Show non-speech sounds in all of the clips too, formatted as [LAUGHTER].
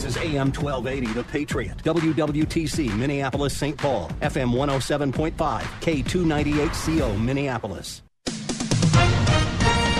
This is AM 1280, The Patriot. WWTC, Minneapolis, St. Paul. FM 107.5, K298CO, Minneapolis.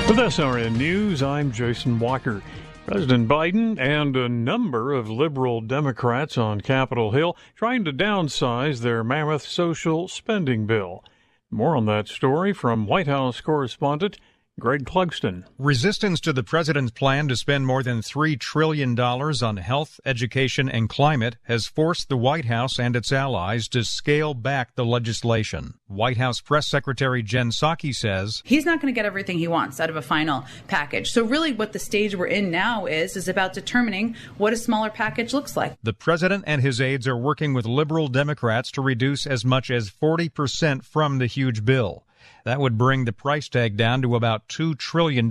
With SRN News, I'm Jason Walker. President Biden and a number of liberal Democrats on Capitol Hill trying to downsize their mammoth social spending bill. More on that story from White House correspondent Greg Clugston. Resistance to the president's plan to spend more than $3 trillion on health, education, and climate has forced the White House and its allies to scale back the legislation. White House Press Secretary Jen Psaki says he's not going to get everything he wants out of a final package. So really what the stage we're in now is is about determining what a smaller package looks like. The president and his aides are working with liberal Democrats to reduce as much as 40% from the huge bill. That would bring the price tag down to about $2 trillion,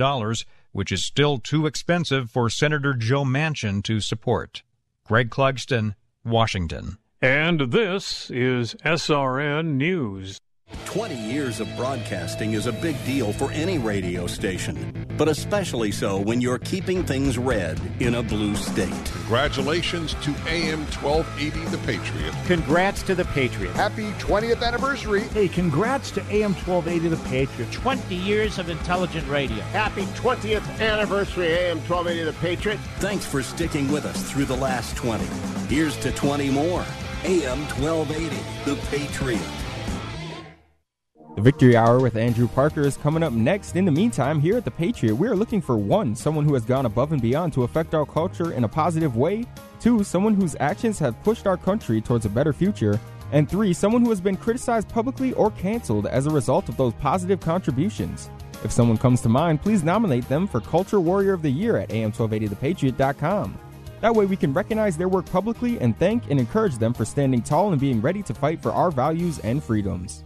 which is still too expensive for Senator Joe Manchin to support. Greg Clugston, Washington. And this is SRN News. 20 years of broadcasting is a big deal for any radio station, but especially so when you're keeping things red in a blue state. Congratulations to AM 1280 The Patriot. Congrats to The Patriot. Happy 20th anniversary. Hey, congrats to AM 1280 The Patriot. 20 years of intelligent radio. Happy 20th anniversary, AM 1280 The Patriot. Thanks for sticking with us through the last 20. Here's to 20 more. AM 1280 The Patriot. The Victory Hour with Andrew Parker is coming up next. In the meantime, here at The Patriot, we are looking for one, someone who has gone above and beyond to affect our culture in a positive way, two, someone whose actions have pushed our country towards a better future, and three, someone who has been criticized publicly or canceled as a result of those positive contributions. If someone comes to mind, please nominate them for Culture Warrior of the Year at am1280thepatriot.com. That way we can recognize their work publicly and thank and encourage them for standing tall and being ready to fight for our values and freedoms.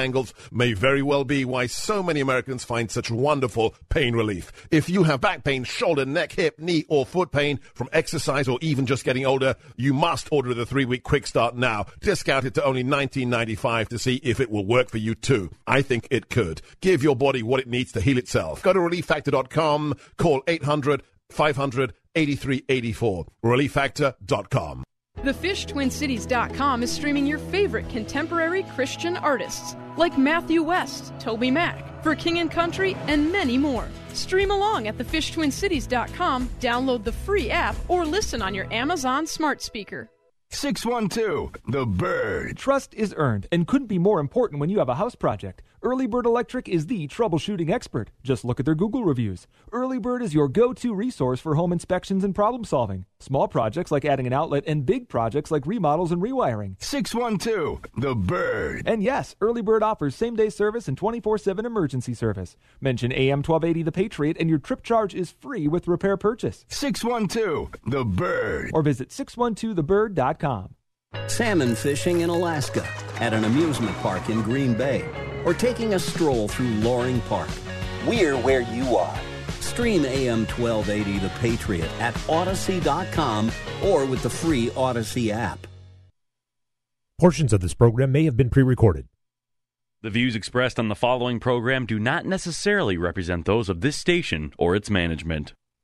may very well be why so many Americans find such wonderful pain relief. If you have back pain, shoulder, neck, hip, knee, or foot pain from exercise or even just getting older, you must order the three week quick start now. Discount it to only $19.95 to see if it will work for you too. I think it could. Give your body what it needs to heal itself. Go to relieffactor.com, call 800 500 8384. Relieffactor.com. TheFishTwinCities.com is streaming your favorite contemporary Christian artists like Matthew West, Toby Mac, For King and Country, and many more. Stream along at TheFishTwinCities.com, download the free app, or listen on your Amazon smart speaker. 612, The Bird. Trust is earned and couldn't be more important when you have a house project. Early Bird Electric is the troubleshooting expert. Just look at their Google reviews. Early Bird is your go to resource for home inspections and problem solving. Small projects like adding an outlet, and big projects like remodels and rewiring. 612 The Bird. And yes, Early Bird offers same day service and 24 7 emergency service. Mention AM 1280 The Patriot, and your trip charge is free with repair purchase. 612 The Bird. Or visit 612thebird.com. Salmon fishing in Alaska, at an amusement park in Green Bay, or taking a stroll through Loring Park. We're where you are. Stream AM 1280 The Patriot at Odyssey.com or with the free Odyssey app. Portions of this program may have been pre recorded. The views expressed on the following program do not necessarily represent those of this station or its management.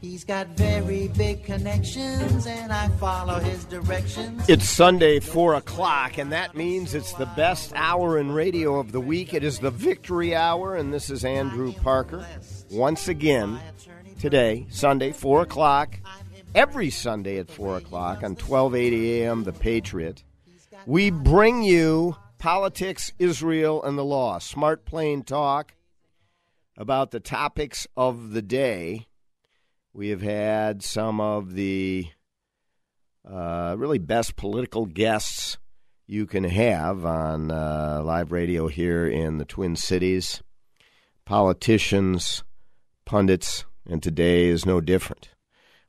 He's got very big connections, and I follow his directions. It's Sunday, 4 o'clock, and that means it's the best hour in radio of the week. It is the Victory Hour, and this is Andrew Parker. Once again, today, Sunday, 4 o'clock, every Sunday at 4 o'clock on 1280 a.m., The Patriot, we bring you politics, Israel, and the law. Smart, plain talk about the topics of the day. We have had some of the uh, really best political guests you can have on uh, live radio here in the Twin Cities. Politicians, pundits, and today is no different.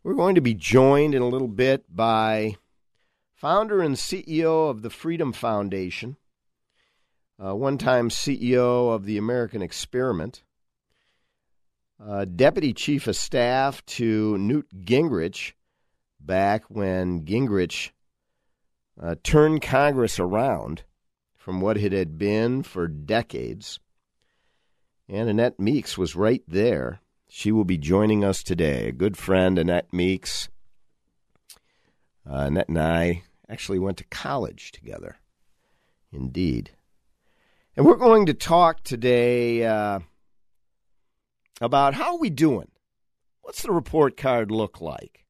We're going to be joined in a little bit by founder and CEO of the Freedom Foundation, uh, one time CEO of the American Experiment uh, Deputy Chief of Staff to Newt Gingrich back when Gingrich uh, turned Congress around from what it had been for decades. And Annette Meeks was right there. She will be joining us today. A good friend, Annette Meeks. Uh, Annette and I actually went to college together. Indeed. And we're going to talk today. Uh, about how we doing? What's the report card look like?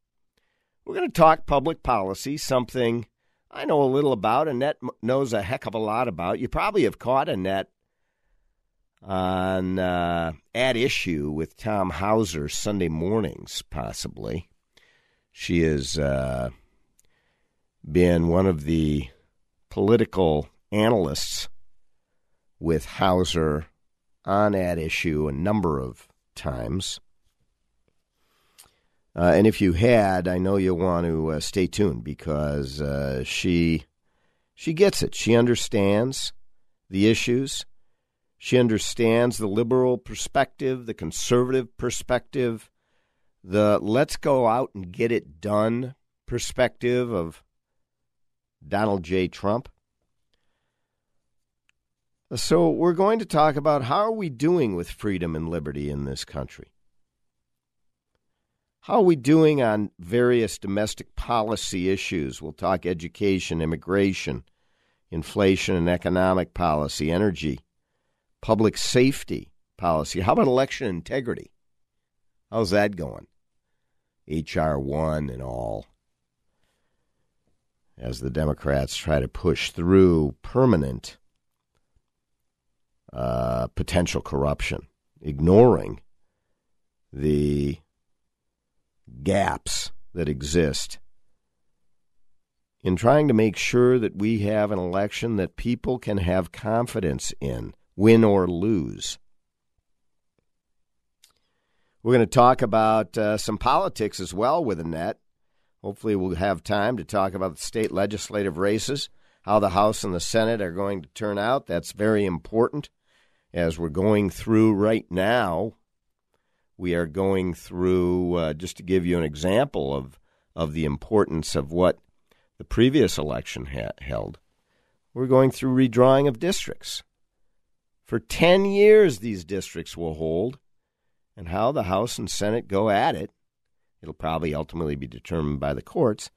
We're going to talk public policy, something I know a little about. Annette knows a heck of a lot about. You probably have caught Annette on uh, at issue with Tom Hauser Sunday mornings, possibly. She has uh, been one of the political analysts with Hauser on at issue a number of times. Uh, and if you had, I know you'll want to uh, stay tuned because uh, she she gets it. She understands the issues. She understands the liberal perspective, the conservative perspective, the let's go out and get it done perspective of Donald J. Trump. So we're going to talk about how are we doing with freedom and liberty in this country? How are we doing on various domestic policy issues? We'll talk education, immigration, inflation and economic policy, energy, public safety policy. How about election integrity? How's that going? H.R. 1 and all. As the Democrats try to push through permanent uh, potential corruption, ignoring the gaps that exist in trying to make sure that we have an election that people can have confidence in, win or lose. We're going to talk about uh, some politics as well with Annette. Hopefully, we'll have time to talk about the state legislative races, how the House and the Senate are going to turn out. That's very important as we're going through right now. We are going through, uh, just to give you an example of, of the importance of what the previous election ha- held, we're going through redrawing of districts. For 10 years, these districts will hold, And how the House and Senate go at it, it'll probably ultimately be determined by the courts,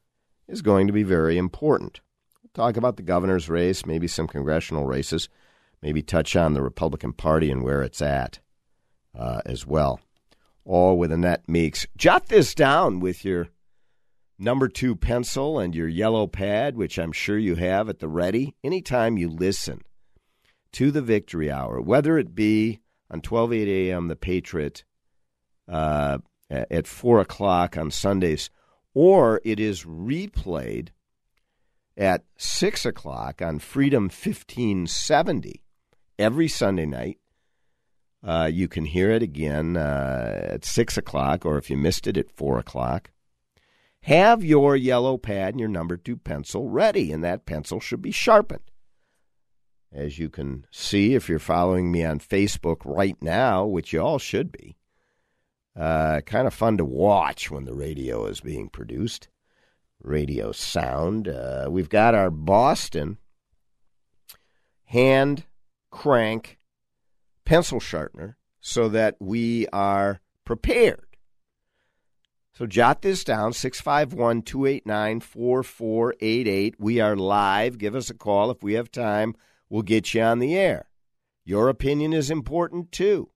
is going to be very important. We'll talk about the governor's race, maybe some congressional races, maybe touch on the Republican Party and where it's at uh, as well. All with Annette Meeks. Jot this down with your number two pencil and your yellow pad, which I'm sure you have at the ready, anytime you listen to the Victory Hour, whether it be on 12:8 a.m. The Patriot uh, at four o'clock on Sundays, or it is replayed at six o'clock on Freedom 1570 every Sunday night. Uh, you can hear it again uh, at six o'clock, or if you missed it at four o'clock. Have your yellow pad and your number two pencil ready, and that pencil should be sharpened. As you can see, if you're following me on Facebook right now, which you all should be, uh, kind of fun to watch when the radio is being produced. Radio sound. Uh, we've got our Boston hand crank pencil sharpener so that we are prepared so jot this down 651 289 4488. We are live. Give us a call if we have time. We'll get you on the air. Your opinion is important too.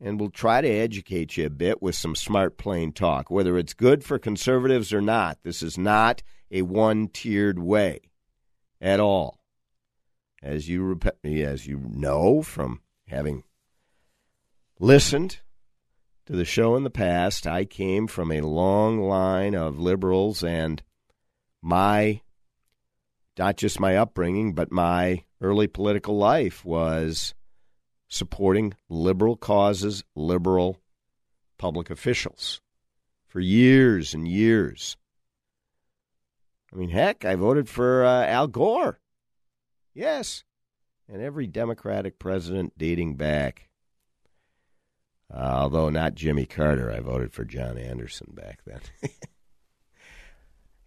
And we'll try to educate you a bit with some smart, plain talk. Whether it's good for conservatives or not, this is not a one tiered way at all. As you, as you know from having listened to the show in the past, I came from a long line of liberals, and my, not just my upbringing, but my early political life was supporting liberal causes, liberal public officials for years and years. I mean, heck, I voted for uh, Al Gore. Yes. And every Democratic president dating back uh, although not Jimmy Carter. I voted for John Anderson back then. [LAUGHS]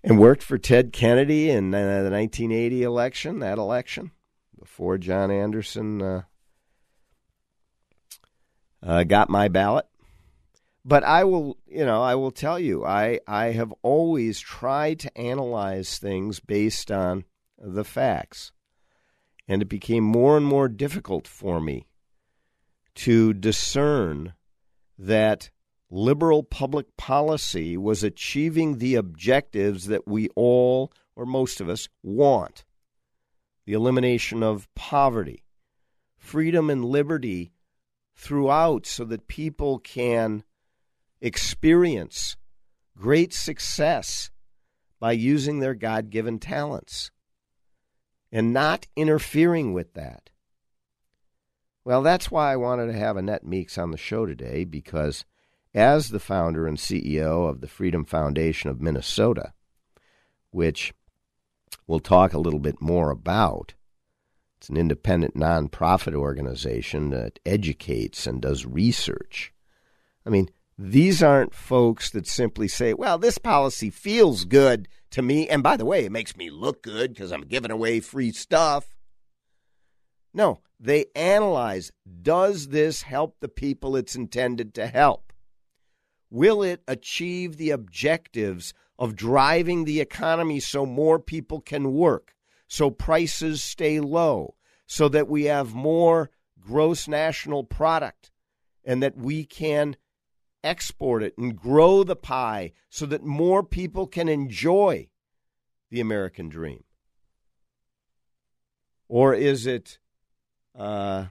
and worked for Ted Kennedy in uh, the 1980 election, that election, before John Anderson uh, uh, got my ballot. But I will, you know, I will tell you, I, I have always tried to analyze things based on the facts. And it became more and more difficult for me to discern that liberal public policy was achieving the objectives that we all, or most of us, want. The elimination of poverty, freedom and liberty throughout so that people can experience great success by using their God given talents and not interfering with that. Well, that's why I wanted to have Annette Meeks on the show today because, as the founder and CEO of the Freedom Foundation of Minnesota, which we'll talk a little bit more about, it's an independent nonprofit organization that educates and does research. I mean, these aren't folks that simply say, well, this policy feels good to me. And by the way, it makes me look good because I'm giving away free stuff. No, they analyze does this help the people it's intended to help? Will it achieve the objectives of driving the economy so more people can work, so prices stay low, so that we have more gross national product, and that we can export it and grow the pie so that more people can enjoy the American dream? Or is it uh,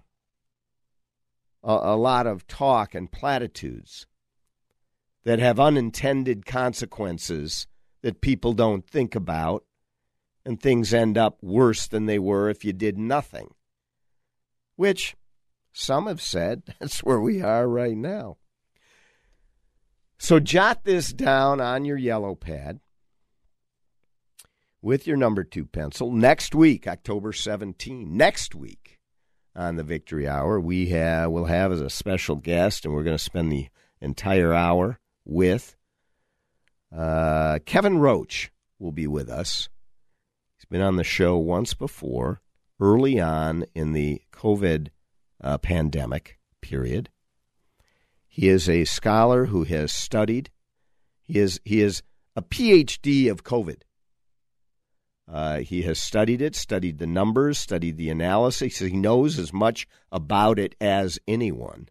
a, a lot of talk and platitudes that have unintended consequences that people don't think about, and things end up worse than they were if you did nothing. Which some have said [LAUGHS] that's where we are right now. So jot this down on your yellow pad with your number two pencil. Next week, October 17, next week, on the Victory Hour. We have will have as a special guest, and we're going to spend the entire hour with uh, Kevin Roche. Will be with us. He's been on the show once before, early on in the COVID uh, pandemic period, He is a scholar who has studied. He is he is a PhD of COVID. Uh, he has studied it, studied the numbers, studied the analysis. He knows as much about it as anyone.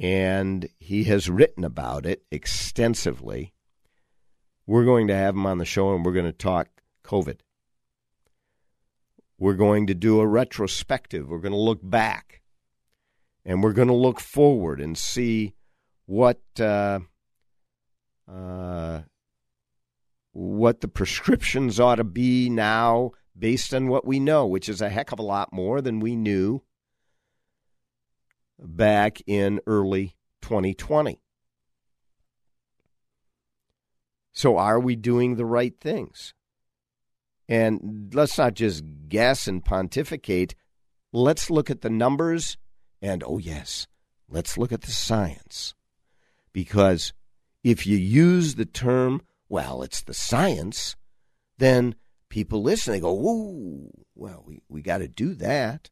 And he has written about it extensively. We're going to have him on the show and we're going to talk COVID. We're going to do a retrospective. We're going to look back and we're going to look forward and see what uh, uh, what the prescriptions ought to be now based on what we know, which is a heck of a lot more than we knew back in early 2020. So, are we doing the right things? And let's not just guess and pontificate. Let's look at the numbers and, oh, yes, let's look at the science. Because if you use the term, well, it's the science, then people listen. They go, whoa, well, we, we got to do that.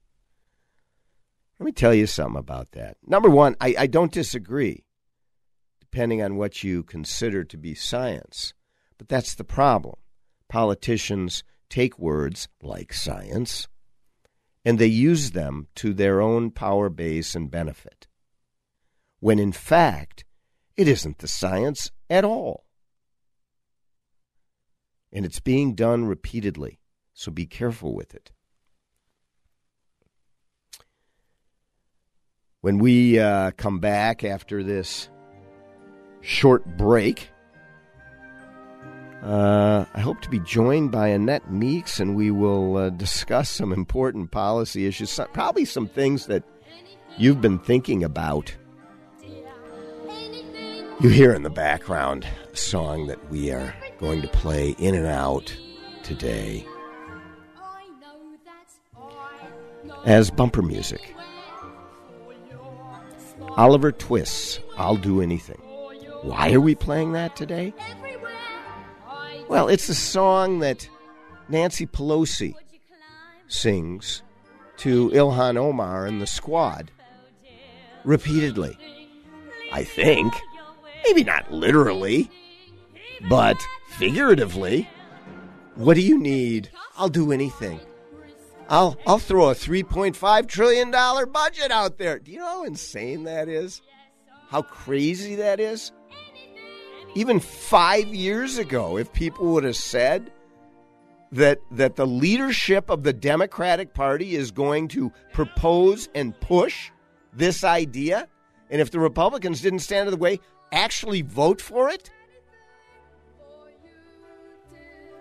Let me tell you something about that. Number one, I, I don't disagree, depending on what you consider to be science. But that's the problem. Politicians take words like science and they use them to their own power base and benefit, when in fact, it isn't the science at all. And it's being done repeatedly, so be careful with it. When we uh, come back after this short break, uh, I hope to be joined by Annette Meeks, and we will uh, discuss some important policy issues, some, probably some things that you've been thinking about. You hear in the background a song that we are going to play in and out today as bumper music. Oliver Twist's I'll Do Anything. Why are we playing that today? Well, it's a song that Nancy Pelosi sings to Ilhan Omar and the squad repeatedly. I think. Maybe not literally, but figuratively. What do you need? I'll do anything. I'll I'll throw a 3.5 trillion dollar budget out there. Do you know how insane that is? How crazy that is? Even five years ago, if people would have said that that the leadership of the Democratic Party is going to propose and push this idea, and if the Republicans didn't stand in the way, actually vote for it,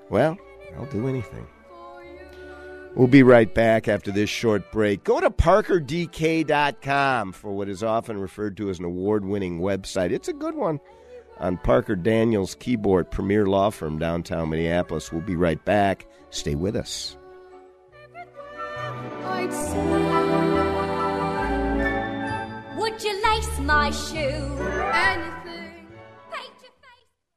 well, I'll do anything. We'll be right back after this short break. Go to parkerdk.com for what is often referred to as an award winning website. It's a good one on Parker Daniels Kibort premier law firm downtown Minneapolis. We'll be right back. Stay with us. Would you lace my shoe? Anything.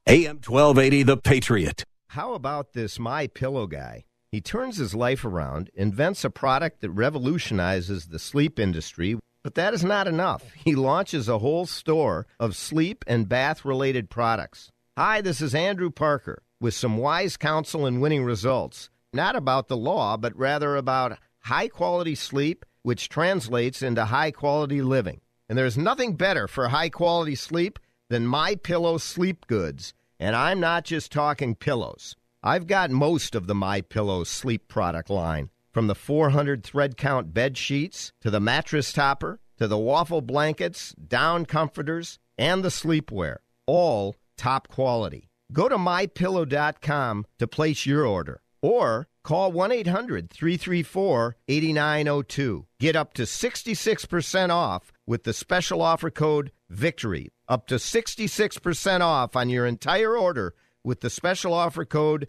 AM 1280, The Patriot. How about this My Pillow guy? He turns his life around, invents a product that revolutionizes the sleep industry but that is not enough. He launches a whole store of sleep and bath related products. Hi, this is Andrew Parker with some wise counsel and winning results. Not about the law, but rather about high quality sleep, which translates into high quality living. And there's nothing better for high quality sleep than My Pillow sleep goods. And I'm not just talking pillows. I've got most of the My Pillow sleep product line. From the 400 thread count bed sheets to the mattress topper to the waffle blankets, down comforters, and the sleepwear, all top quality. Go to mypillow.com to place your order or call 1 800 334 8902. Get up to 66% off with the special offer code VICTORY. Up to 66% off on your entire order with the special offer code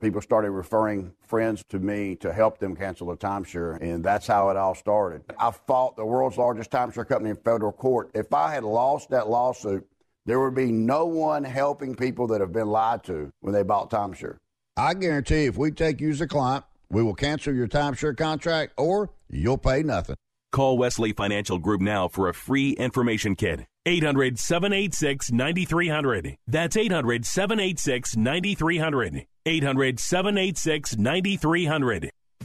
people started referring friends to me to help them cancel the timeshare, and that's how it all started. I fought the world's largest timeshare company in federal court. If I had lost that lawsuit, there would be no one helping people that have been lied to when they bought timeshare. I guarantee if we take you as a client, we will cancel your timeshare contract or you'll pay nothing. Call Wesley Financial Group now for a free information kit. 800 786 9300. That's 800 786 9300. 800 786 9300.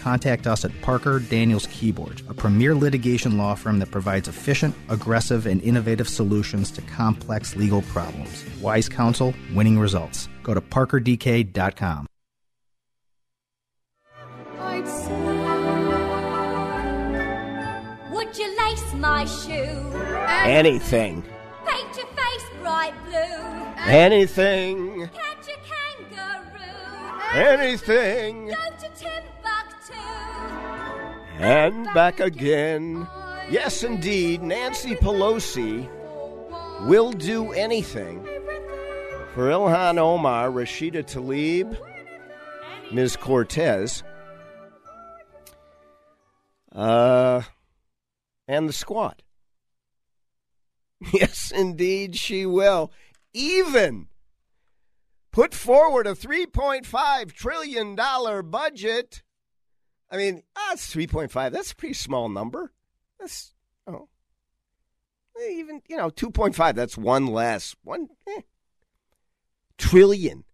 contact us at Parker Daniels Kibort, a premier litigation law firm that provides efficient, aggressive, and innovative solutions to complex legal problems. Wise counsel, winning results. Go to parkerdk.com. I'd Would you lace my shoe? Anything. Paint your face bright blue. Anything. Catch a kangaroo. Anything. Go to Timbuktu. And back again. Yes, indeed, Nancy Pelosi will do anything for Ilhan Omar, Rashida Tlaib, Ms. Cortez, uh, and the squad. [LAUGHS] Yes, indeed, she will. Even put forward a $3.5 trillion budget. I mean, that's 3.5. That's a pretty small number. That's, oh. Even, you know, 2.5, that's one less. One eh. trillion.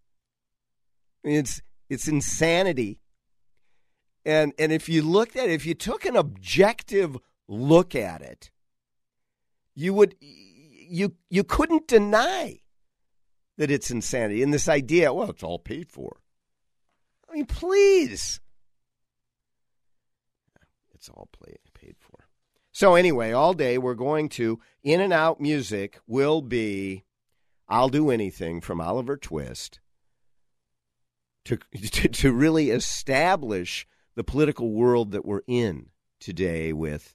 It's, it's insanity. And, and if you looked at it, if you took an objective look at it, you would you you couldn't deny that it's insanity and this idea well it's all paid for i mean please it's all play, paid for so anyway all day we're going to in and out music will be i'll do anything from oliver twist to, [LAUGHS] to, to really establish the political world that we're in today with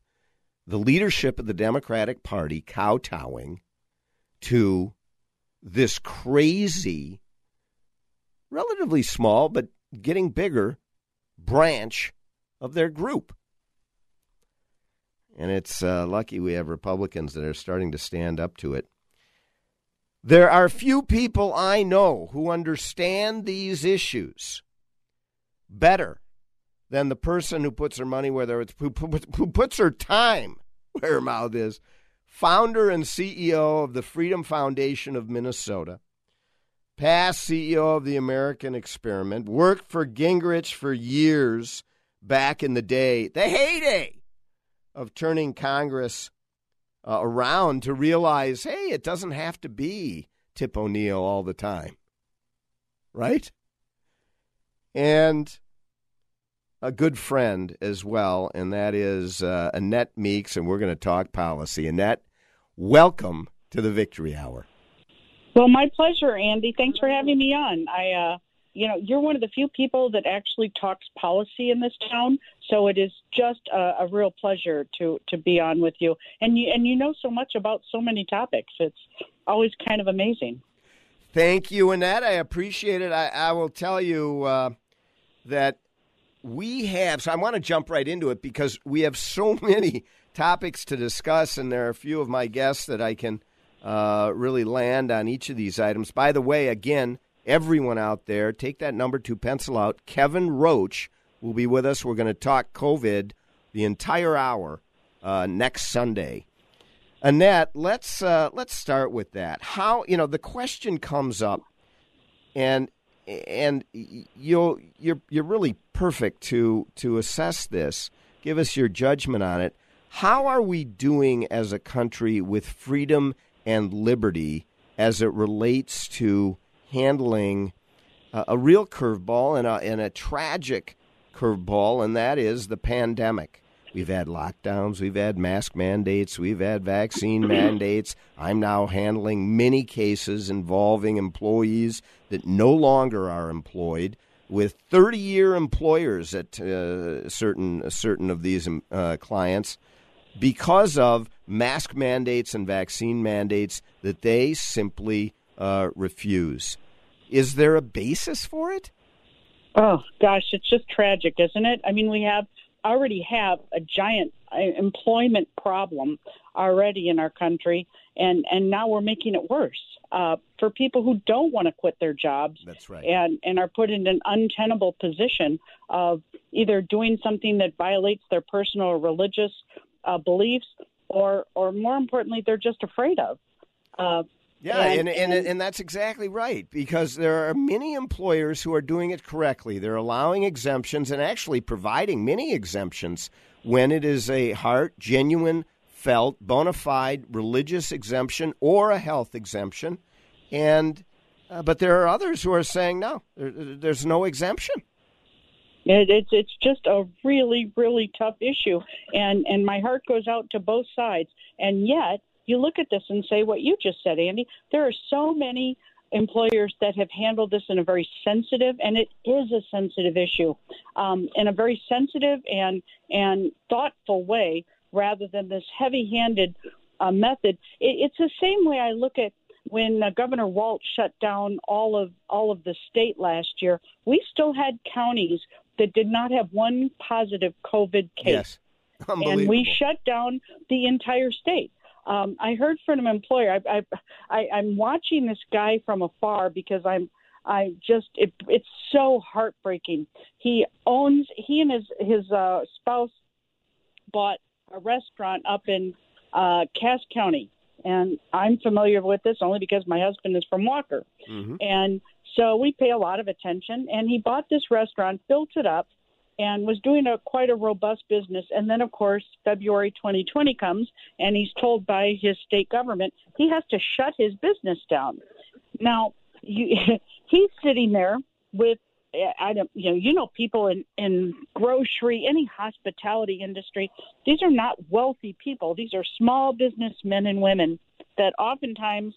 the leadership of the Democratic Party kowtowing to this crazy, relatively small, but getting bigger branch of their group. And it's uh, lucky we have Republicans that are starting to stand up to it. There are few people I know who understand these issues better than the person who puts her money where their who, who puts her time where her mouth is. Founder and CEO of the Freedom Foundation of Minnesota, past CEO of the American Experiment, worked for Gingrich for years back in the day, the heyday of turning Congress uh, around to realize, hey, it doesn't have to be Tip O'Neill all the time, right? And a good friend as well, and that is uh, Annette Meeks, and we're going to talk policy. Annette, welcome to the Victory Hour. Well, my pleasure, Andy. Thanks for having me on. I, uh, you know, you're one of the few people that actually talks policy in this town, so it is just a, a real pleasure to to be on with you. And you and you know so much about so many topics. It's always kind of amazing. Thank you, Annette. I appreciate it. I, I will tell you uh, that we have, so I want to jump right into it because we have so [LAUGHS] many topics to discuss, and there are a few of my guests that I can uh, really land on each of these items. By the way, again, everyone out there, take that number to pencil out. Kevin Roche will be with us. We're going to talk COVID the entire hour uh, next Sunday. Annette, let's uh, let's start with that. How you know the question comes up, and and you'll you're you're really perfect to to assess this. Give us your judgment on it. How are we doing as a country with freedom and liberty as it relates to handling a, a real curveball and a, and a tragic curveball, and that is the pandemic? We've had lockdowns, we've had mask mandates, we've had vaccine [CLEARS THROAT] mandates. I'm now handling many cases involving employees that no longer are employed with 30 year employers at uh, certain certain of these um, uh, clients because of mask mandates and vaccine mandates that they simply uh, refuse. Is there a basis for it? Oh gosh, it's just tragic, isn't it? I mean, we have already have a giant uh, employment problem already in our country, and and now we're making it worse uh, for people who don't want to quit their jobs. That's right. And and are put in an untenable position of either doing something that violates their personal or religious uh, beliefs, or or more importantly, they're just afraid of. Uh, yeah, and, and, and, and that's exactly right because there are many employers who are doing it correctly. They're allowing exemptions and actually providing many exemptions when it is a heart, genuine, felt, bona fide religious exemption or a health exemption. And uh, but there are others who are saying no, there, there's no exemption. It, it's it's just a really really tough issue, and and my heart goes out to both sides. And yet, you look at this and say what you just said, Andy. There are so many employers that have handled this in a very sensitive, and it is a sensitive issue, um, in a very sensitive and and thoughtful way, rather than this heavy-handed uh, method. It, it's the same way I look at when uh, Governor Walz shut down all of all of the state last year. We still had counties that did not have one positive COVID case. Yes. And we shut down the entire state. Um, I heard from an employer. I, I, I, I'm watching this guy from afar because I'm. I just it, it's so heartbreaking. He owns he and his his uh, spouse bought a restaurant up in uh, Cass County, and I'm familiar with this only because my husband is from Walker, Mm-hmm. and so we pay a lot of attention. And he bought this restaurant, built it up, and was doing a quite a robust business. And then, of course, February 2020 comes, and he's told by his state government he has to shut his business down. Now, you, [LAUGHS] he's sitting there with I don't, you know, you know, people in in grocery, any hospitality industry. These are not wealthy people. These are small businessmen and women that oftentimes,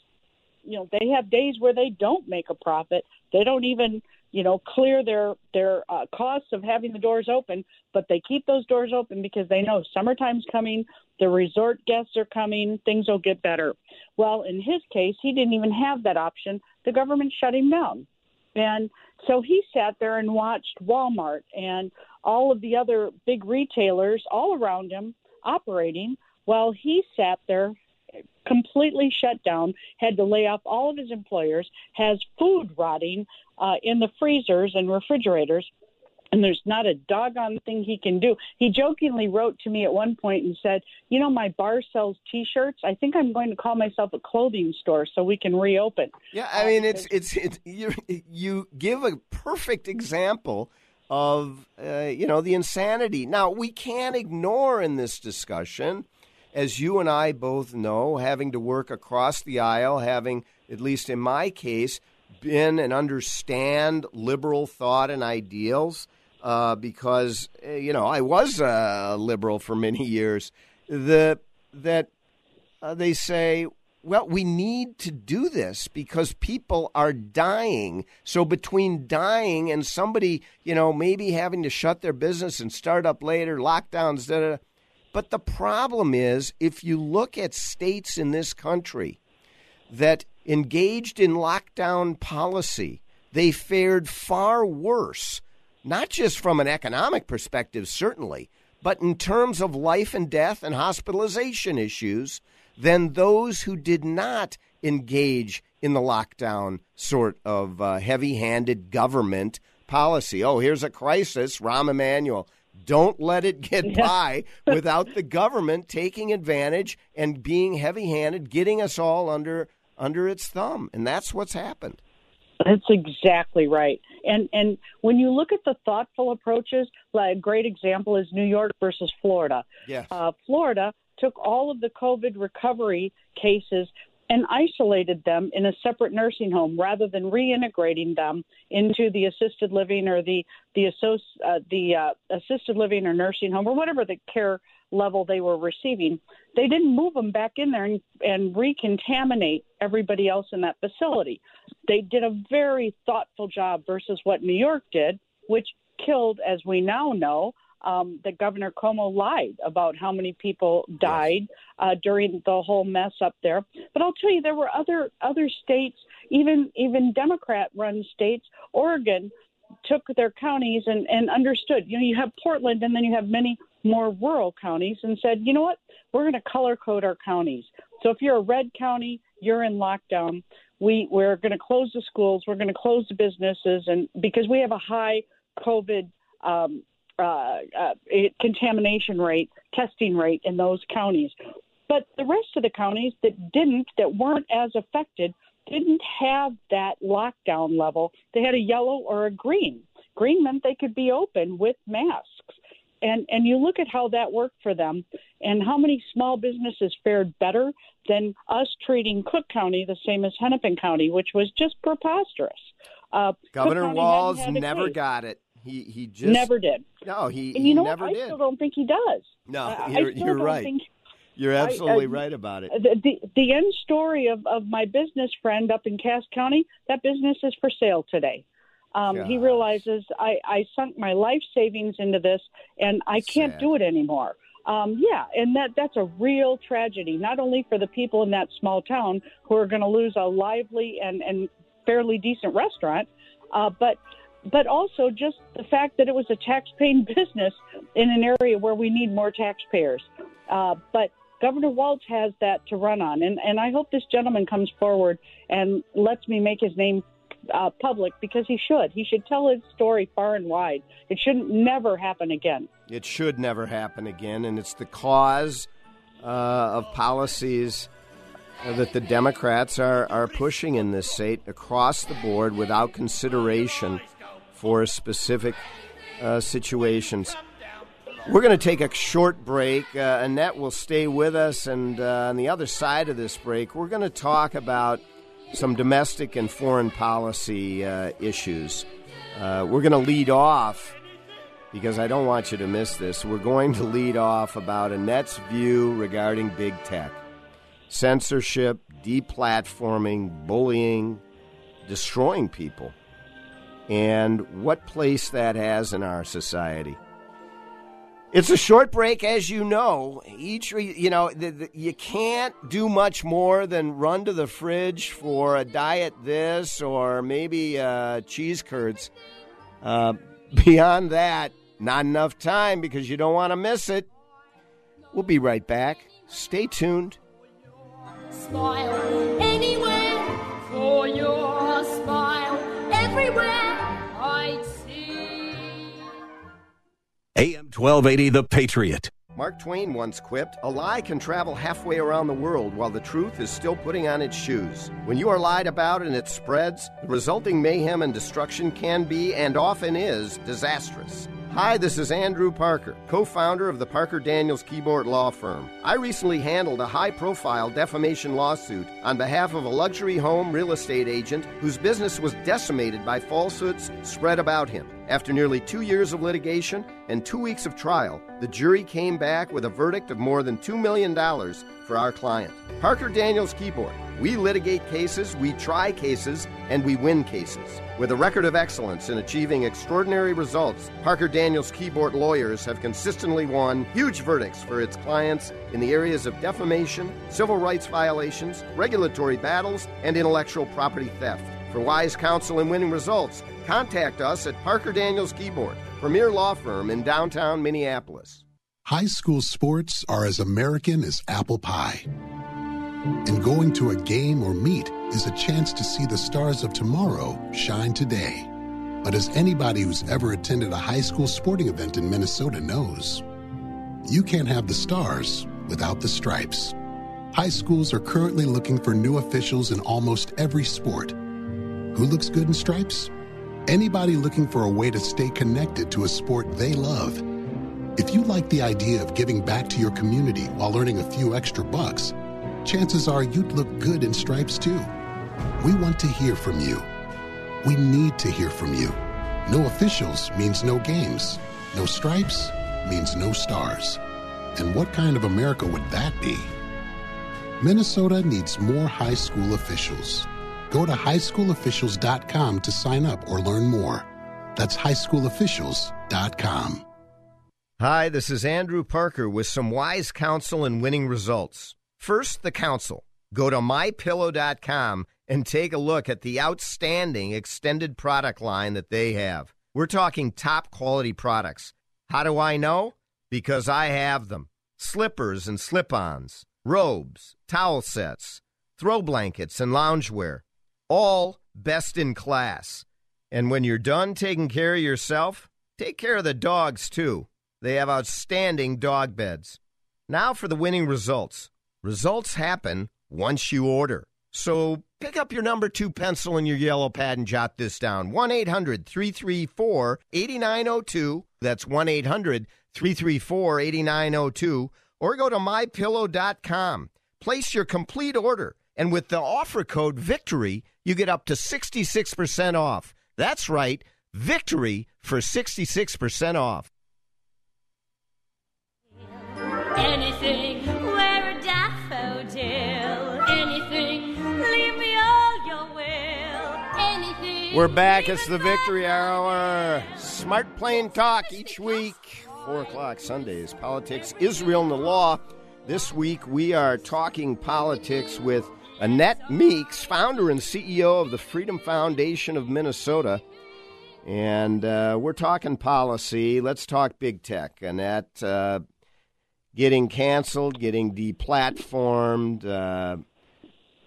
you know, they have days where they don't make a profit. They don't even, you know, clear their their uh, costs of having the doors open, but they keep those doors open because they know summertime's coming. The resort guests are coming. Things will get better. Well, in his case, he didn't even have that option. The government shut him down. And so he sat there and watched Walmart and all of the other big retailers all around him operating while he sat there completely shut down, had to lay off all of his employers, has food rotting uh, in the freezers and refrigerators. And there's not a doggone thing he can do. He jokingly wrote to me at one point and said, You know, my bar sells t shirts. I think I'm going to call myself a clothing store so we can reopen. Yeah, I mean, it's it's, it's you you give a perfect example of uh, you know the insanity. Now we can't ignore in this discussion, as you and I both know, having to work across the aisle, having at least in my case been and understand liberal thought and ideals. Uh, because uh, you know I was a liberal for many [LAUGHS] years. The that uh, they say well, we need to do this because people are dying. So between dying and somebody, you know, maybe having to shut their business and start up later, lockdowns, da, da, da. But the problem is, if you look at states in this country that engaged in lockdown policy, they fared far worse, not just from an economic perspective, certainly, but in terms of life and death and hospitalization issues than those who did not engage in the lockdown sort of uh, heavy handed government policy. Oh, here's a crisis. Rahm Emanuel Don't let it get by without the government taking advantage and being heavy-handed, getting us all under under its thumb, and that's what's happened. That's exactly right. And and when you look at the thoughtful approaches, like a great example is New York versus Florida. Yes. Uh, Florida took all of the COVID recovery cases and isolated them in a separate nursing home rather than reintegrating them into the assisted living or the the, uh, the uh, assisted living or nursing home or whatever the care level they were receiving. They didn't move them back in there and, and recontaminate everybody else in that facility. They did a very thoughtful job versus what New York did, which killed, as we now know, um, that Governor Cuomo lied about how many people died uh, during the whole mess up there. But I'll tell you, there were other other states, even even Democrat-run states. Oregon took their counties and, and understood. You know, you have Portland, and then you have many more rural counties, and said, you know what, we're going to color code our counties. So if you're a red county, you're in lockdown. We we're going to close the schools. We're going to close the businesses, and because we have a high COVID um, uh, uh, contamination rate, testing rate in those counties. But the rest of the counties that didn't, that weren't as affected, didn't have that lockdown level. They had a yellow or a green. Green meant they could be open with masks. And and you look at how that worked for them and how many small businesses fared better than us treating Cook County the same as Hennepin County, which was just preposterous. Uh, Governor Walz never case. got it. He he just never did. No, he, and he you know never what? I did. still don't think he does. No, I- I you're, you're right. think- You're I- absolutely uh, right about it. The, the the end story of, of my business friend up in Cass County, that business is for sale today. Um, he realizes I, I sunk my life savings into this and I can't Sad. do it anymore. Um, yeah, and that that's a real tragedy, not only for the people in that small town who are going to lose a lively and, and fairly decent restaurant, uh, but but also just the fact that it was a tax-paying [LAUGHS] business in an area where we need more taxpayers. Uh, but Governor Walz has that to run on, and and I hope this gentleman comes forward and lets me make his name uh, public because he should. He should tell his story far and wide. It shouldn't never happen again. It should never happen again, and it's the cause uh, of policies that the Democrats are, are pushing in this state across the board without consideration for specific uh, situations. We're going to take a short break. Uh, Annette will stay with us, and uh, on the other side of this break, we're going to talk about some domestic and foreign policy uh, issues. Uh, we're going to lead off because I don't want you to miss this. We're going to lead off about Annette's view regarding big tech censorship, deplatforming, bullying, destroying people, and what place that has in our society. It's a short break, as you know. Each, you know, the, the, you can't do much more than run to the fridge for a diet this or maybe uh, cheese curds. Uh, [LAUGHS] beyond that, not enough time because you don't want to miss it. We'll be right back. Stay tuned. Smile anywhere for your AM 1280, The Patriot. Mark Twain once quipped, A lie can travel halfway around the world while the truth is still putting on its shoes. When you are lied about and it spreads, the resulting mayhem and destruction can be, and often is, disastrous. Hi, this is Andrew Parker, co founder of the Parker Daniels Kibort Law Firm. I recently handled a high profile defamation lawsuit on behalf of a luxury home real estate agent whose business was decimated by falsehoods spread about him. After nearly two years of litigation and two weeks of trial, the jury came back with a verdict of more than $2 million for our client. Parker Daniels Kibort. We litigate cases, we try cases, and we win cases. With a record of excellence in achieving extraordinary results, Parker Daniels Kibort lawyers have consistently won huge verdicts for its clients in the areas of defamation, civil rights violations, regulatory battles, and intellectual property theft. For wise counsel and winning results, contact us at Parker Daniels Kibort, premier law firm in downtown Minneapolis. High school sports are as American as apple pie. And going to a game or meet is a chance to see the stars of tomorrow shine today. But as anybody who's ever attended a high school sporting event in Minnesota knows, you can't have the stars without the stripes. High schools are currently looking for new officials in almost every sport. Who looks good in stripes? Anybody looking for a way to stay connected to a sport they love. If you like the idea of giving back to your community while earning a few extra bucks, chances are you'd look good in stripes too. We want to hear from you. We need to hear from you. No officials means no games. No stripes means no stars. And what kind of America would that be? Minnesota needs more high school officials. Go to highschoolofficials.com to sign up or learn more. That's highschoolofficials.com. Hi, this is Andrew Parker with some wise counsel and winning results. First, the counsel. Go to mypillow.com and take a look at the outstanding extended product line that they have. We're talking top quality products. How do I know? Because I have them. Slippers and slip ons, robes, towel sets, throw blankets, and loungewear. All best in class. And when you're done taking care of yourself, take care of the dogs too. They have outstanding dog beds. Now for the winning results. Results happen once you order. So pick up your number two pencil and your yellow pad and jot this down 1 800 334 8902. That's 1 800 334 8902. Or go to mypillow.com. Place your complete order. And with the offer code VICTORY, you get up to 66% off. That's right, VICTORY for 66% off. Anything, wear a daffodil. Anything, leave me all your will. Anything. We're back. It's the Victory Hour. Smart Plain Talk each week. 4 o'clock Sundays. Politics, Israel, and the law. This week we are talking politics with Annette Meeks, founder and CEO of the Freedom Foundation of Minnesota. And uh, we're talking policy. Let's talk big tech. Annette, uh, getting canceled, getting deplatformed, uh,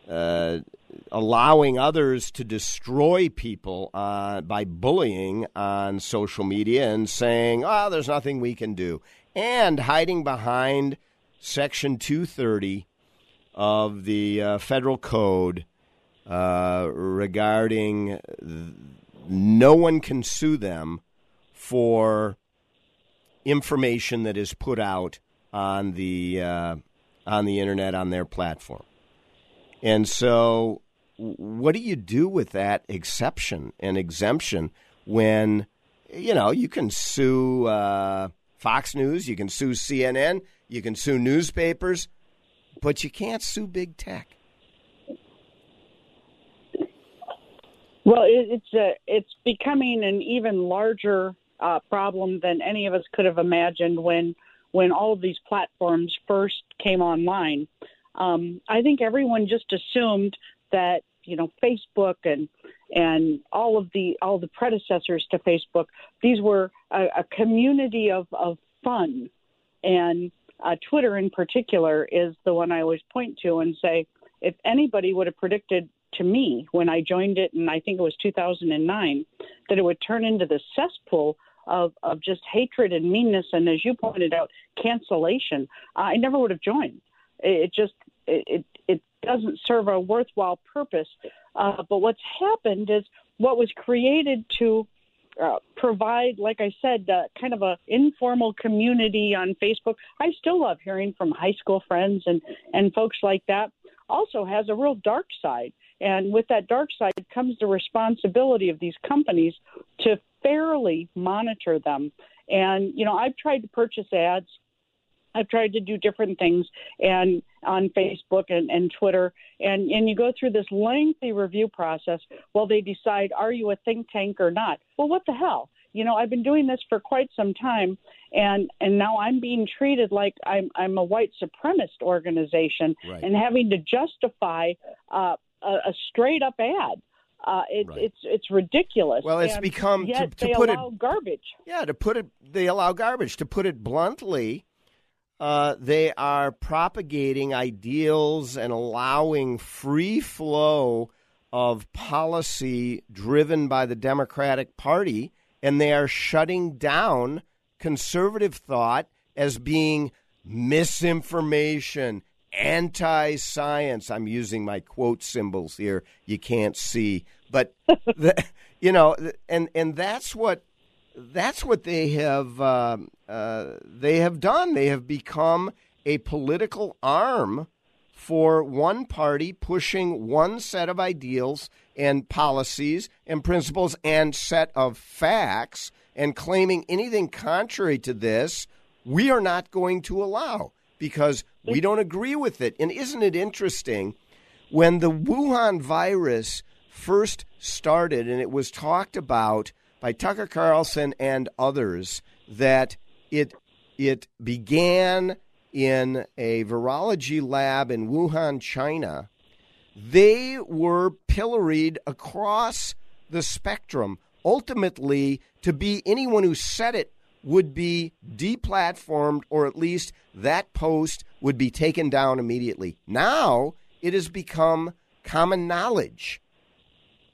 uh, allowing others to destroy people uh, by bullying on social media and saying, oh, there's nothing we can do, and hiding behind Section 230 of the uh, federal code uh, regarding th- no one can sue them for information that is put out on the uh, on the internet on their platform. And so, what do you do with that exception and exemption when you know you can sue uh, Fox News, you can sue CNN, you can sue newspapers, but you can't sue big tech. Well, it, it's a, it's becoming an even larger uh, problem than any of us could have imagined when when all of these platforms first came online. Um, I think everyone just assumed that you know Facebook and and all of the all the predecessors to Facebook these were a, a community of of fun, and uh, Twitter in particular is the one I always point to and say if anybody would have predicted to me when I joined it, and I think it was 2009, that it would turn into the cesspool of, of just hatred and meanness, and as you pointed out, cancellation. I never would have joined. It, just it, it doesn't serve a worthwhile purpose. Uh, but what's happened is what was created to uh, provide, like I said, uh, kind of a informal community on Facebook. I still love hearing from high school friends and and folks like that. Also has a real dark side, and with that dark side comes the responsibility of these companies to fairly monitor them. And you know, I've tried to purchase ads. I've tried to do different things and on Facebook and, and Twitter and, and you go through this lengthy review process while they decide are you a think tank or not. Well what the hell? You know, I've been doing this for quite some time and and now I'm being treated like I'm I'm a white supremacist organization Right. and having to justify uh, a, a straight up ad. Uh, it, It's it's ridiculous. Well, it's And become- to- to put it- garbage. Yeah, to put it, they allow garbage. To put it bluntly, uh, they are propagating ideals and allowing free flow of policy driven by the Democratic Party, and they are shutting down conservative thought as being misinformation, anti science. I'm using my quote symbols here. You can't see. But, the, [LAUGHS] you know, and, and that's what. That's what they have uh, uh, they have done. They have become a political arm for one party pushing one set of ideals and policies and principles and set of facts and claiming anything contrary to this we are not going to allow because we don't agree with it. And isn't it interesting when the Wuhan virus first started and it was talked about by Tucker Carlson and others that it it began in a virology lab in Wuhan, China. They were pilloried across the spectrum, ultimately to be anyone who said it would be deplatformed, or at least that post would be taken down immediately. Now it has become common knowledge.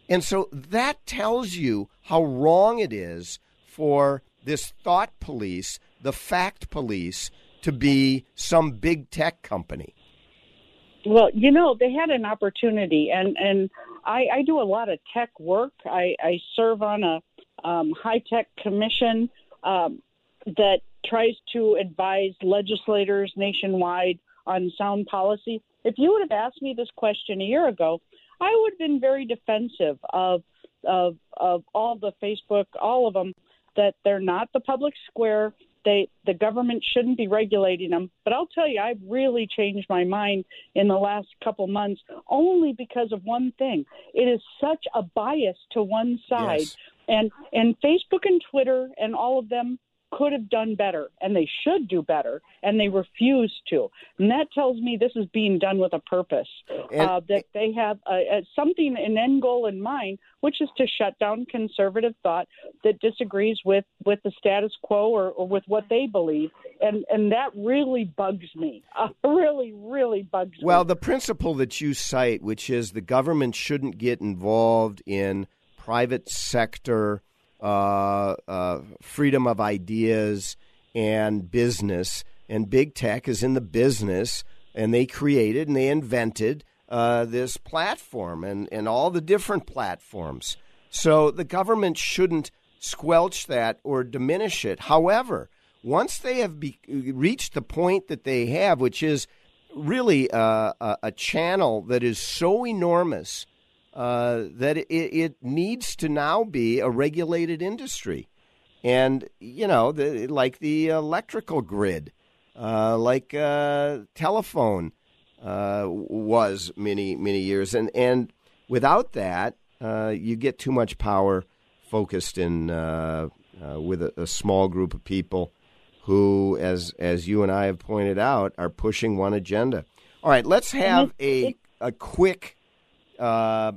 And so that tells you how wrong it is for this thought police, the fact police, to be some big tech company. Well, you know, they had an opportunity, and and I, I do a lot of tech work. I, I serve on a um, high tech commission um, that tries to advise legislators nationwide on sound policy. If you would have asked me this question a year ago, I would have been very defensive of of of all the Facebook, all of them, that they're not the public square. They the government shouldn't be regulating them. But I'll tell you, I've really changed my mind in the last couple months, only because of one thing. It is such a bias to one side, Yes. and and Facebook and Twitter and all of them could have done better and they should do better and they refuse to. And that tells me this is being done with a purpose And- uh, that they have uh, uh, something an end goal in mind which is to shut down conservative thought that disagrees with with the status quo or, or with what they believe. And and that really bugs me. Uh, [LAUGHS] really really bugs me. Well, the principle that you cite, which is the government shouldn't get involved in private sector uh, uh, freedom of ideas and business, and big tech is in the business, and they created and they invented uh, this platform and, and all the different platforms. So the government shouldn't squelch that or diminish it. However, once they have be- reached the point that they have, which is really a, a channel that is so enormous uh, that it, it needs to now be a regulated industry. And, you know, the, like the electrical grid, uh, like uh, telephone uh, was many, many years. And, and without that, uh, you get too much power focused in uh, uh, with a, a small group of people who, as as you and I have pointed out, are pushing one agenda. All right, let's have a a quick uh,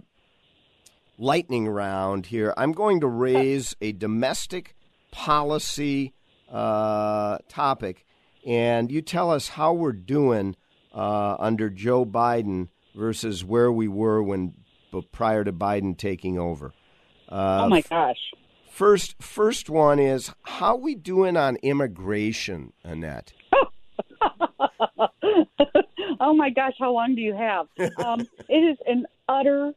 lightning round here. I'm going to raise a domestic policy uh, topic, and you tell us how we're doing uh, under Joe Biden versus where we were when prior to Biden taking over. Uh, oh my gosh First, first one is how we doing on immigration, Annette? [LAUGHS] oh my gosh, how long do you have? Um, it is an utter,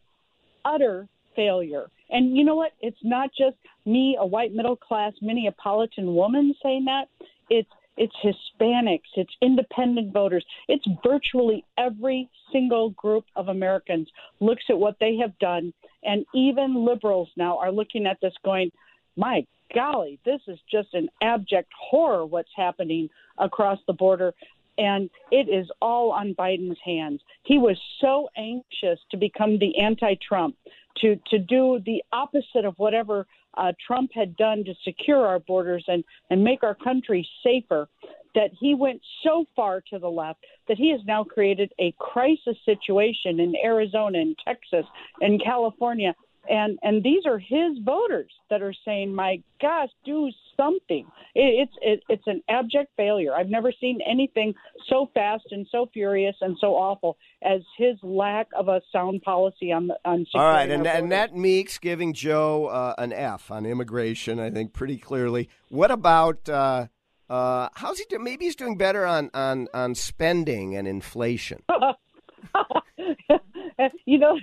utter failure. And you know what? It's not just me, a white middle class Minneapolitan woman, saying that. It's it's Hispanics, it's independent voters, it's virtually every single group of Americans looks at what they have done, and even liberals now are looking at this, going, "My golly, this is just an abject horror what's happening across the border." and it is all on Biden's hands. He was so anxious to become the anti-Trump, to to do the opposite of whatever uh, Trump had done to secure our borders and and make our country safer, that he went so far to the left that he has now created a crisis situation in Arizona and Texas and California. And and these are his voters that are saying, "My gosh, do something." It, it's it, it's an abject failure. I've never seen anything so fast and so furious and so awful as his lack of a sound policy on the on. All right, and, our and borders. Nat Meeks giving Joe uh, an F on immigration, I think, pretty clearly. What about uh, uh, how's he doing? Maybe he's doing better on, on, on spending and inflation. [LAUGHS] [LAUGHS] you know,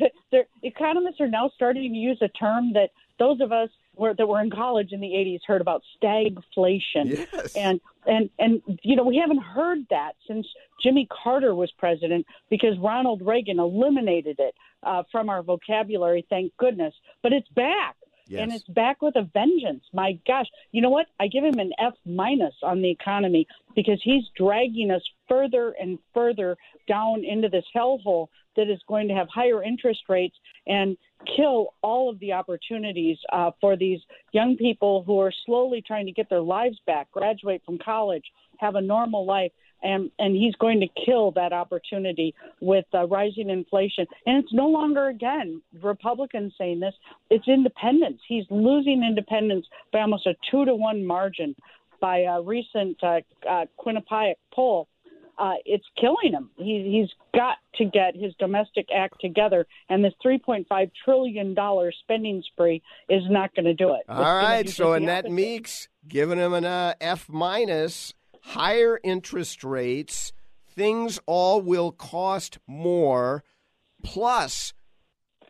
economists are now starting to use a term that those of us were, that were in college in the 80s heard about stagflation. And, and, and, you know, we haven't heard that since Jimmy Carter was president because Ronald Reagan eliminated it uh, from our vocabulary, thank goodness. But it's back. And it's back with a vengeance. My gosh. You know what? I give him an F minus on the economy because he's dragging us further and further down into this hellhole that is going to have higher interest rates and kill all of the opportunities uh, for these young people who are slowly trying to get their lives back, graduate from college, have a normal life. And, and he's going to kill that opportunity with uh, rising inflation. And it's no longer, again, Republicans saying this, it's independence. He's losing independence by almost a two to one margin by a recent uh, uh, Quinnipiac poll. Uh, it's killing him. He, he's got to get his domestic act together, and this $3.5 trillion spending spree is not going to do it. It's All gonna right, so Annette. Meeks giving him an uh, F minus, higher interest rates, things all will cost more, plus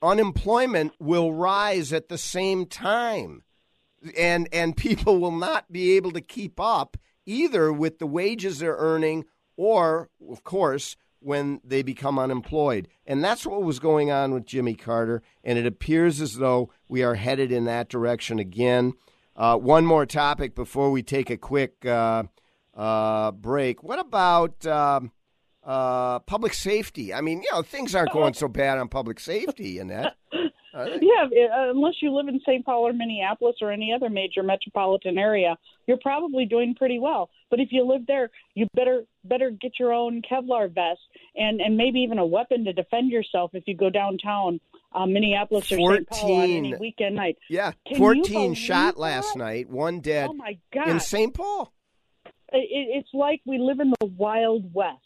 unemployment will rise at the same time, and and people will not be able to keep up either with the wages they're earning or, of course. When they become unemployed. And that's what was going on with Jimmy Carter. And it appears as though we are headed in that direction again. Uh, one more topic before we take a quick uh, uh, break. What about um, uh, public safety? I mean, you know, things aren't going so bad on public safety, Annette. Are they? Yeah, uh, unless you live in St. Paul or Minneapolis or any other major metropolitan area, you're probably doing pretty well. But if you live there, you better better get your own Kevlar vest and and maybe even a weapon to defend yourself if you go downtown uh, Minneapolis or St. Paul on any weekend night. Yeah, Can 14 shot that? last night, one dead Oh my God. in St. Paul. It, it's like we live in the wild west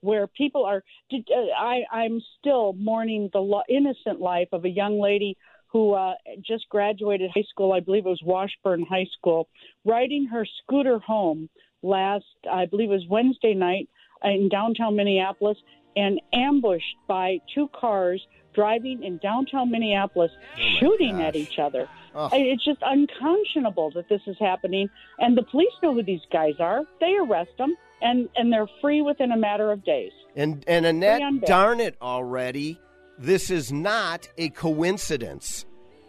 where people are uh, I, i'm still mourning the lo- innocent life of a young lady who uh, just graduated high school. I believe it was washburn high school riding her scooter home last i believe it was wednesday night in downtown minneapolis and ambushed by two cars driving in downtown minneapolis shooting at each other Ugh. It's just unconscionable that this is happening, and the police know who these guys are. They arrest them, and and they're free within a matter of days. And and Annette, darn it already, this is not a coincidence.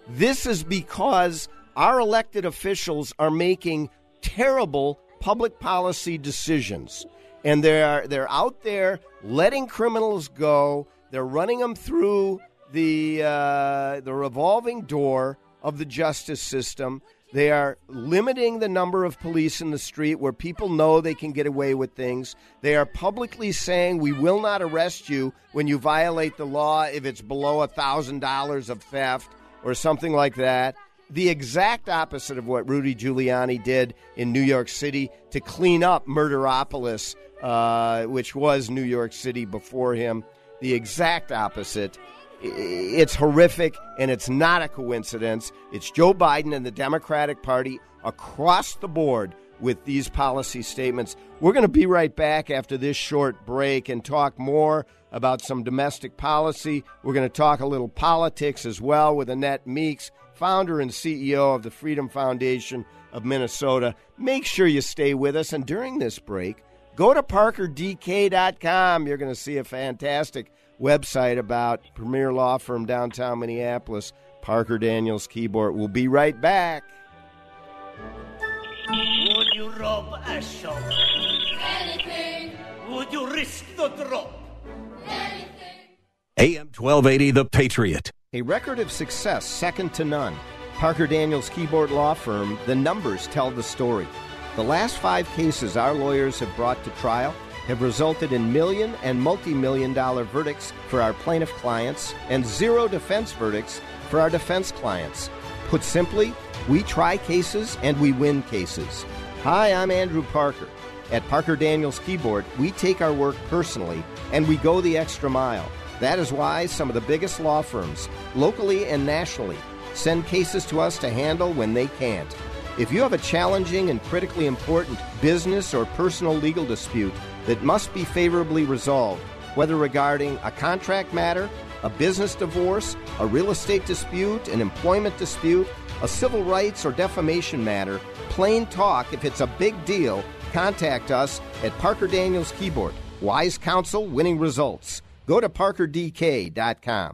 This is because our elected officials are making terrible public policy decisions. And they're they're out there letting criminals go. They're running them through the uh, the revolving door of the justice system. They are limiting the number of police in the street where people know they can get away with things. They are publicly saying we will not arrest you when you violate the law if it's below $1,000 of theft or something like that. The exact opposite of what Rudy Giuliani did in New York City to clean up Murderopolis, uh, which was New York City before him. The exact opposite. It's horrific, and it's not a coincidence. It's Joe Biden and the Democratic Party across the board with these policy statements. We're going to be right back after this short break and talk more about some domestic policy. We're going to talk a little politics as well with Annette Meeks, founder and CEO of the Freedom Foundation of Minnesota. Make sure you stay with us. And during this break, go to parkerdk.com. You're going to see a fantastic website about premier law firm downtown Minneapolis, Parker Daniels Kibort. We'll be right back. Would you rob a shop? Anything. Would you risk the drop? Anything. AM 1280, The Patriot. A record of success second to none. Parker Daniels Kibort Law Firm, the numbers tell the story. The last five cases our lawyers have brought to trial have resulted in million and multi million dollar verdicts for our plaintiff clients and zero defense verdicts for our defense clients. Put simply, we try cases and we win cases. Hi, I'm Andrew Parker. At Parker Daniels Kibort, we take our work personally and we go the extra mile. That is why some of the biggest law firms, locally and nationally, send cases to us to handle when they can't. If you have a challenging and critically important business or personal legal dispute that must be favorably resolved, whether regarding a contract matter, a business divorce, a real estate dispute, an employment dispute, a civil rights or defamation matter, plain talk, if it's a big deal, contact us at Parker Daniels Kibort. Wise counsel, winning results. Go to parkerdk.com.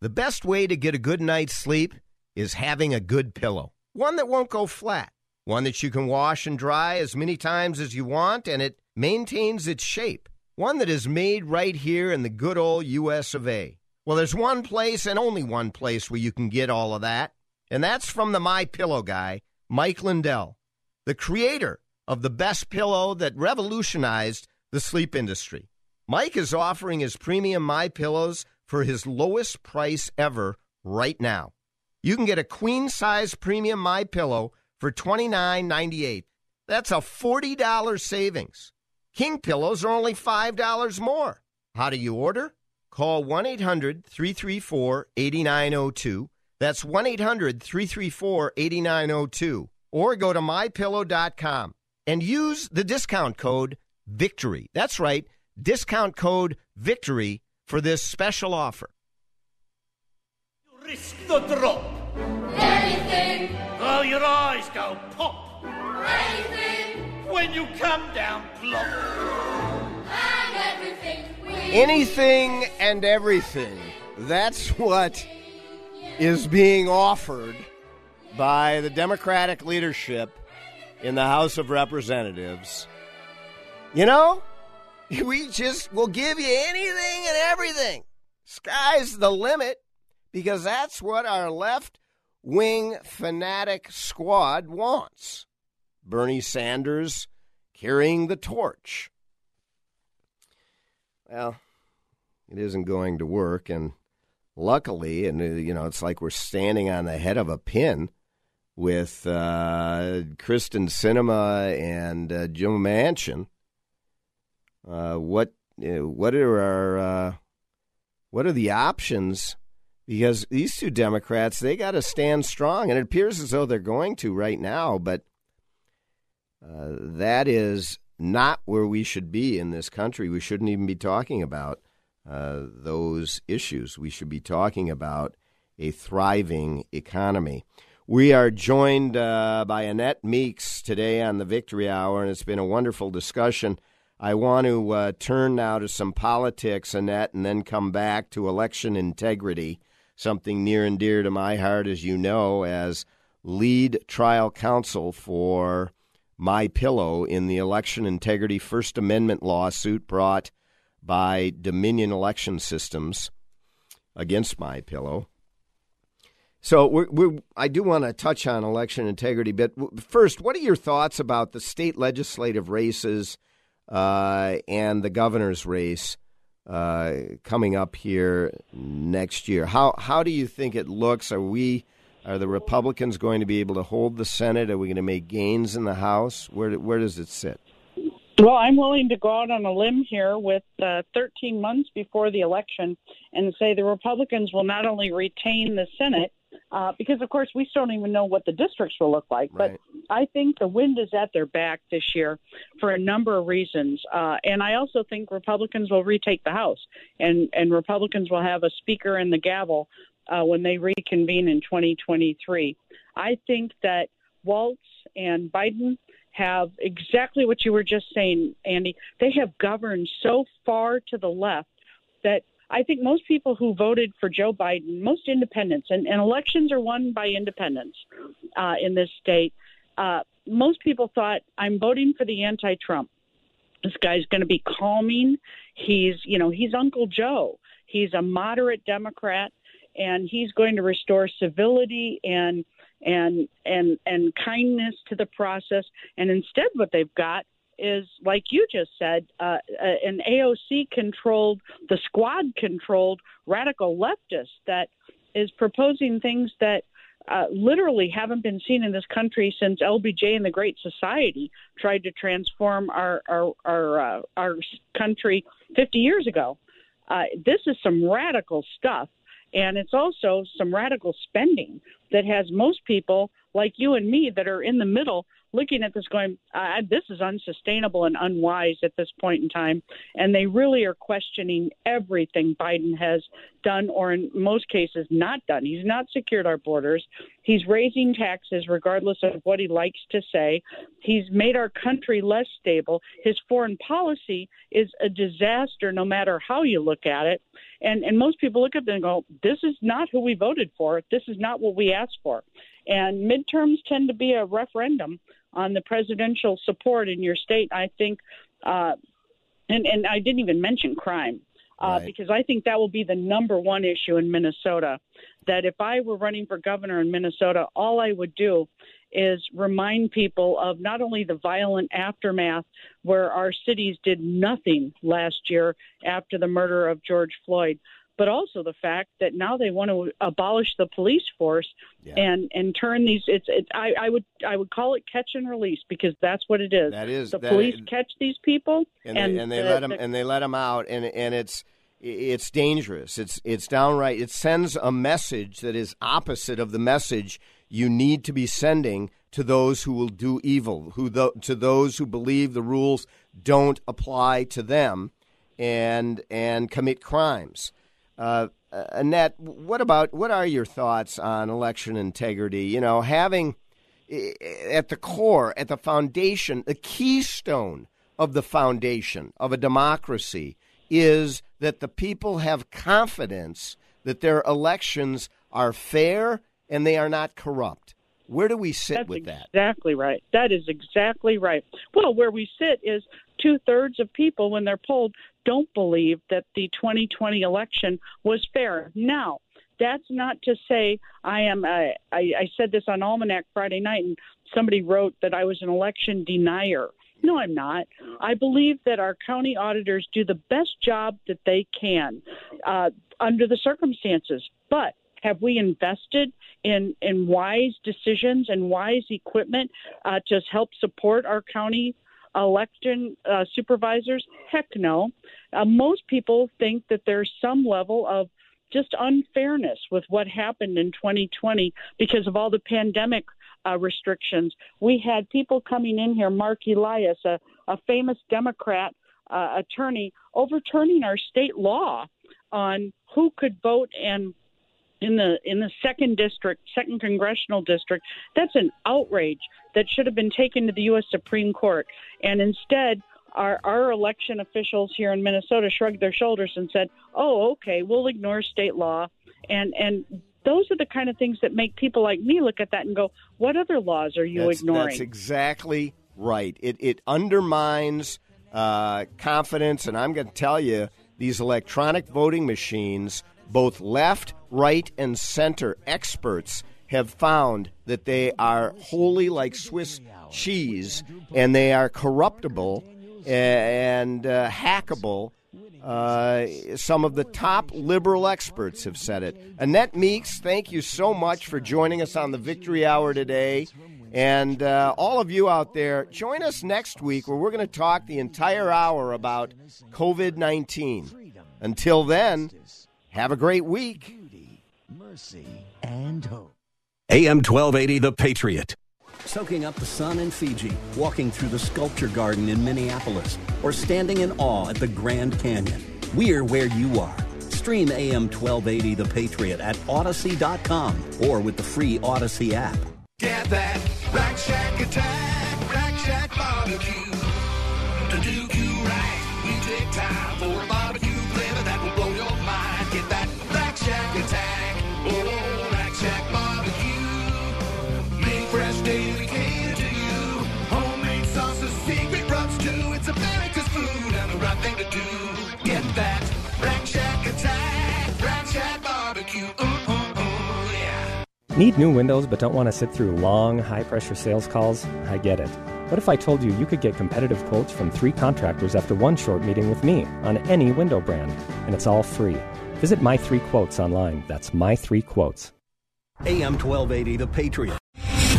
The best way to get a good night's sleep is having a good pillow. One that won't go flat. One that you can wash and dry as many times as you want and it maintains its shape. One that is made right here in the good old US of A. Well, there's one place and only one place where you can get all of that, and that's from the My Pillow guy, Mike Lindell, the creator of the best pillow that revolutionized the sleep industry. Mike is offering his premium My Pillows for his lowest price ever right now. You can get a queen size premium My Pillow for $29.98. That's a $40 savings. King pillows are only $5 more. How do you order? Call 1 800 334 8902. That's 1 800 334 8902. Or go to mypillow.com and use the discount code VICTORY. That's right, discount code VICTORY for this special offer. You risk the drop. Anything, Oh, your eyes go pop anything, when you come down plop. and everything. Anything and everything. That's what is being offered by the Democratic leadership in the House of Representatives. You know, [LAUGHS] we just will give you anything and everything. Sky's the limit because that's what our left wing fanatic squad wants. Bernie Sanders carrying the torch. Well, it isn't going to work, and luckily, and uh, you know, it's like we're standing on the head of a pin with uh, Kyrsten Sinema and uh, Joe Manchin. Uh, what uh, what are our uh, what are the options? Because these two Democrats, they got to stand strong, and it appears as though they're going to right now. But that is not where we should be in this country. We shouldn't even be talking about those issues. We should be talking about a thriving economy. We are joined uh, by Annette Meeks today on the Victory Hour, and it's been a wonderful discussion. I want to uh, turn now to some politics, Annette, and then come back to election integrity, something near and dear to my heart, as you know, as lead trial counsel for My Pillow in the election integrity First Amendment lawsuit brought by Dominion Election Systems against My Pillow. So we're, we're, I do want to touch on election integrity, but first, what are your thoughts about the state legislative races uh, and the governor's race uh, coming up here next year? How how do you think it looks? Are we are the Republicans going to be able to hold the Senate? Are we going to make gains in the House? Where where does it sit? Well, I'm willing to go out on a limb here with uh, 13 months before the election and say the Republicans will not only retain the Senate, uh, because of course we still don't even know what the districts will look like. Right. But I think the wind is at their back this year for a number of reasons, uh, and I also think Republicans will retake the House, and and Republicans will have a speaker and the gavel uh, when they reconvene in 2023. I think that Walz and Biden have exactly what you were just saying, Andy. They have governed so far to the left that I think most people who voted for Joe Biden, most independents, and, and elections are won by independents uh, in this state. Uh, most people thought, I'm voting for the anti Trump. This guy's going to be calming. He's, you know, he's Uncle Joe. He's a moderate Democrat, and he's going to restore civility and and and and kindness to the process. And instead, what they've got is like you just said, uh, an AOC controlled, the squad controlled radical leftist that is proposing things that uh, literally haven't been seen in this country since LBJ and the Great Society tried to transform our our our, uh, our country 50 years ago. Uh, this is some radical stuff, and it's also some radical spending that has most people like you and me that are in the middle looking at this going, this is unsustainable and unwise at this point in time. And they really are questioning everything Biden has done, or in most cases, not done. He's not secured our borders. He's raising taxes regardless of what he likes to say. He's made our country less stable. His foreign policy is a disaster no matter how you look at it. And, and most people look at it and go, this is not who we voted for. This is not what we asked for. And midterms tend to be a referendum on the presidential support in your state. I think, uh, and and I didn't even mention crime. Uh, Right. Because I think that will be the number one issue in Minnesota. That if I were running for governor in Minnesota, all I would do is remind people of not only the violent aftermath where our cities did nothing last year after the murder of George Floyd, but also the fact that now they want to abolish the police force and and turn these it's it's I, I would I would call it catch and release because that's what it is. That is- the that police catch these people and, and they, and they the- let them the- and they let them out and and it's it's dangerous. It's it's downright it sends a message that is opposite of the message you need to be sending to those who will do evil who tho- to those who believe the rules don't apply to them and and commit crimes uh, Annette, what about what are your thoughts on election integrity? You know, having at the core, at the foundation, the keystone of the foundation of a democracy is that the people have confidence that their elections are fair and they are not corrupt. Where do we sit That's with that? Exactly right. That is exactly right. Well, where we sit is two thirds of people, when they're polled, don't believe that the 2020 election was fair. Now, that's not to say I am. I, said this on Almanac Friday night, and somebody wrote that I was an election denier. No, I'm not. I believe that our county auditors do the best job that they can uh, under the circumstances. But have we invested in in wise decisions and wise equipment uh, to help support our county election uh, supervisors? Heck no. Uh, most people think that there's some level of just unfairness with what happened in 2020 because of all the pandemic uh, restrictions. We had people coming in here, Marc Elias, a, a famous Democrat uh, attorney, overturning our state law on who could vote and in the in the second district, second congressional district. That's an outrage that should have been taken to the U.S. Supreme Court, and instead. Our, our election officials here in Minnesota shrugged their shoulders and said, "Oh, okay, we'll ignore state law," and and those are the kind of things that make people like me look at that and go, "What other laws are you that's, ignoring?" That's exactly right. It it undermines uh, confidence, and I'm going to tell you these electronic voting machines, both left, right, and center experts have found that they are wholly like Swiss cheese, and they are corruptible and uh, hackable. Uh, some of the top liberal experts have said it. Annette Meeks, thank you so much for joining us on the Victory Hour today. And uh, all of you out there, join us next week where we're going to talk the entire hour about COVID 19. Until then, have a great week. Beauty, mercy, and hope. AM 1280, The Patriot. Soaking up the sun in Fiji, walking through the sculpture garden in Minneapolis, or standing in awe at the Grand Canyon. We're where you are. Stream AM 1280 The Patriot at Odyssey.com or with the free Odyssey app. Get that Rack Shack attack, Rack Shack barbecue. To do you right, we take time for a barbecue attack, oh, Rack Shack barbecue. Fresh daily to you. Homemade secret rubs too. It's America's food and the right thing to do. Get that Rack Shack attack, Rack Shack barbecue. Ooh, ooh, yeah. Need new windows but don't want to sit through long, high pressure sales calls? I get it. What if I told you you could get competitive quotes from three contractors after one short meeting with me on any window brand? And it's all free. Visit My Three Quotes online. That's My Three Quotes. AM 1280 The Patriot.